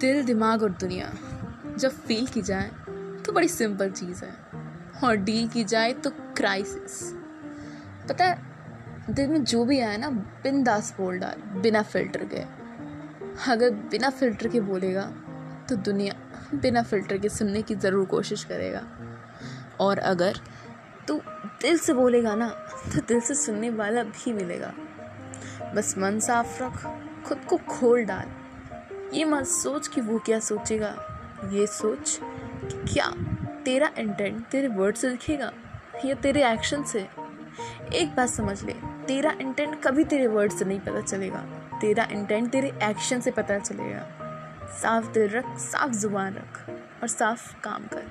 दिल, दिमाग और दुनिया जब फील की जाए तो बड़ी सिंपल चीज़ है। और डील की जाए तो क्राइसिस पता है दिल में जो भी आए ना बिंदास बोल डाल, बिना फ़िल्टर के। अगर बिना फ़िल्टर के बोलेगा तो दुनिया बिना फ़िल्टर के सुनने की ज़रूर कोशिश करेगा। और अगर तू दिल से बोलेगा ना तो दिल से सुनने वाला भी मिलेगा। बस मन साफ़ रख, खुद को खोल डाल। ये मत सोच कि वो क्या सोचेगा। ये सोच कि क्या तेरा इंटेंट तेरे वर्ड से लिखेगा या तेरे एक्शन से। एक बात समझ ले, तेरा इंटेंट कभी तेरे वर्ड से नहीं पता चलेगा। तेरा इंटेंट तेरे एक्शन से पता चलेगा। साफ़ दिल रख, साफ़ ज़ुबान रख और साफ़ काम कर।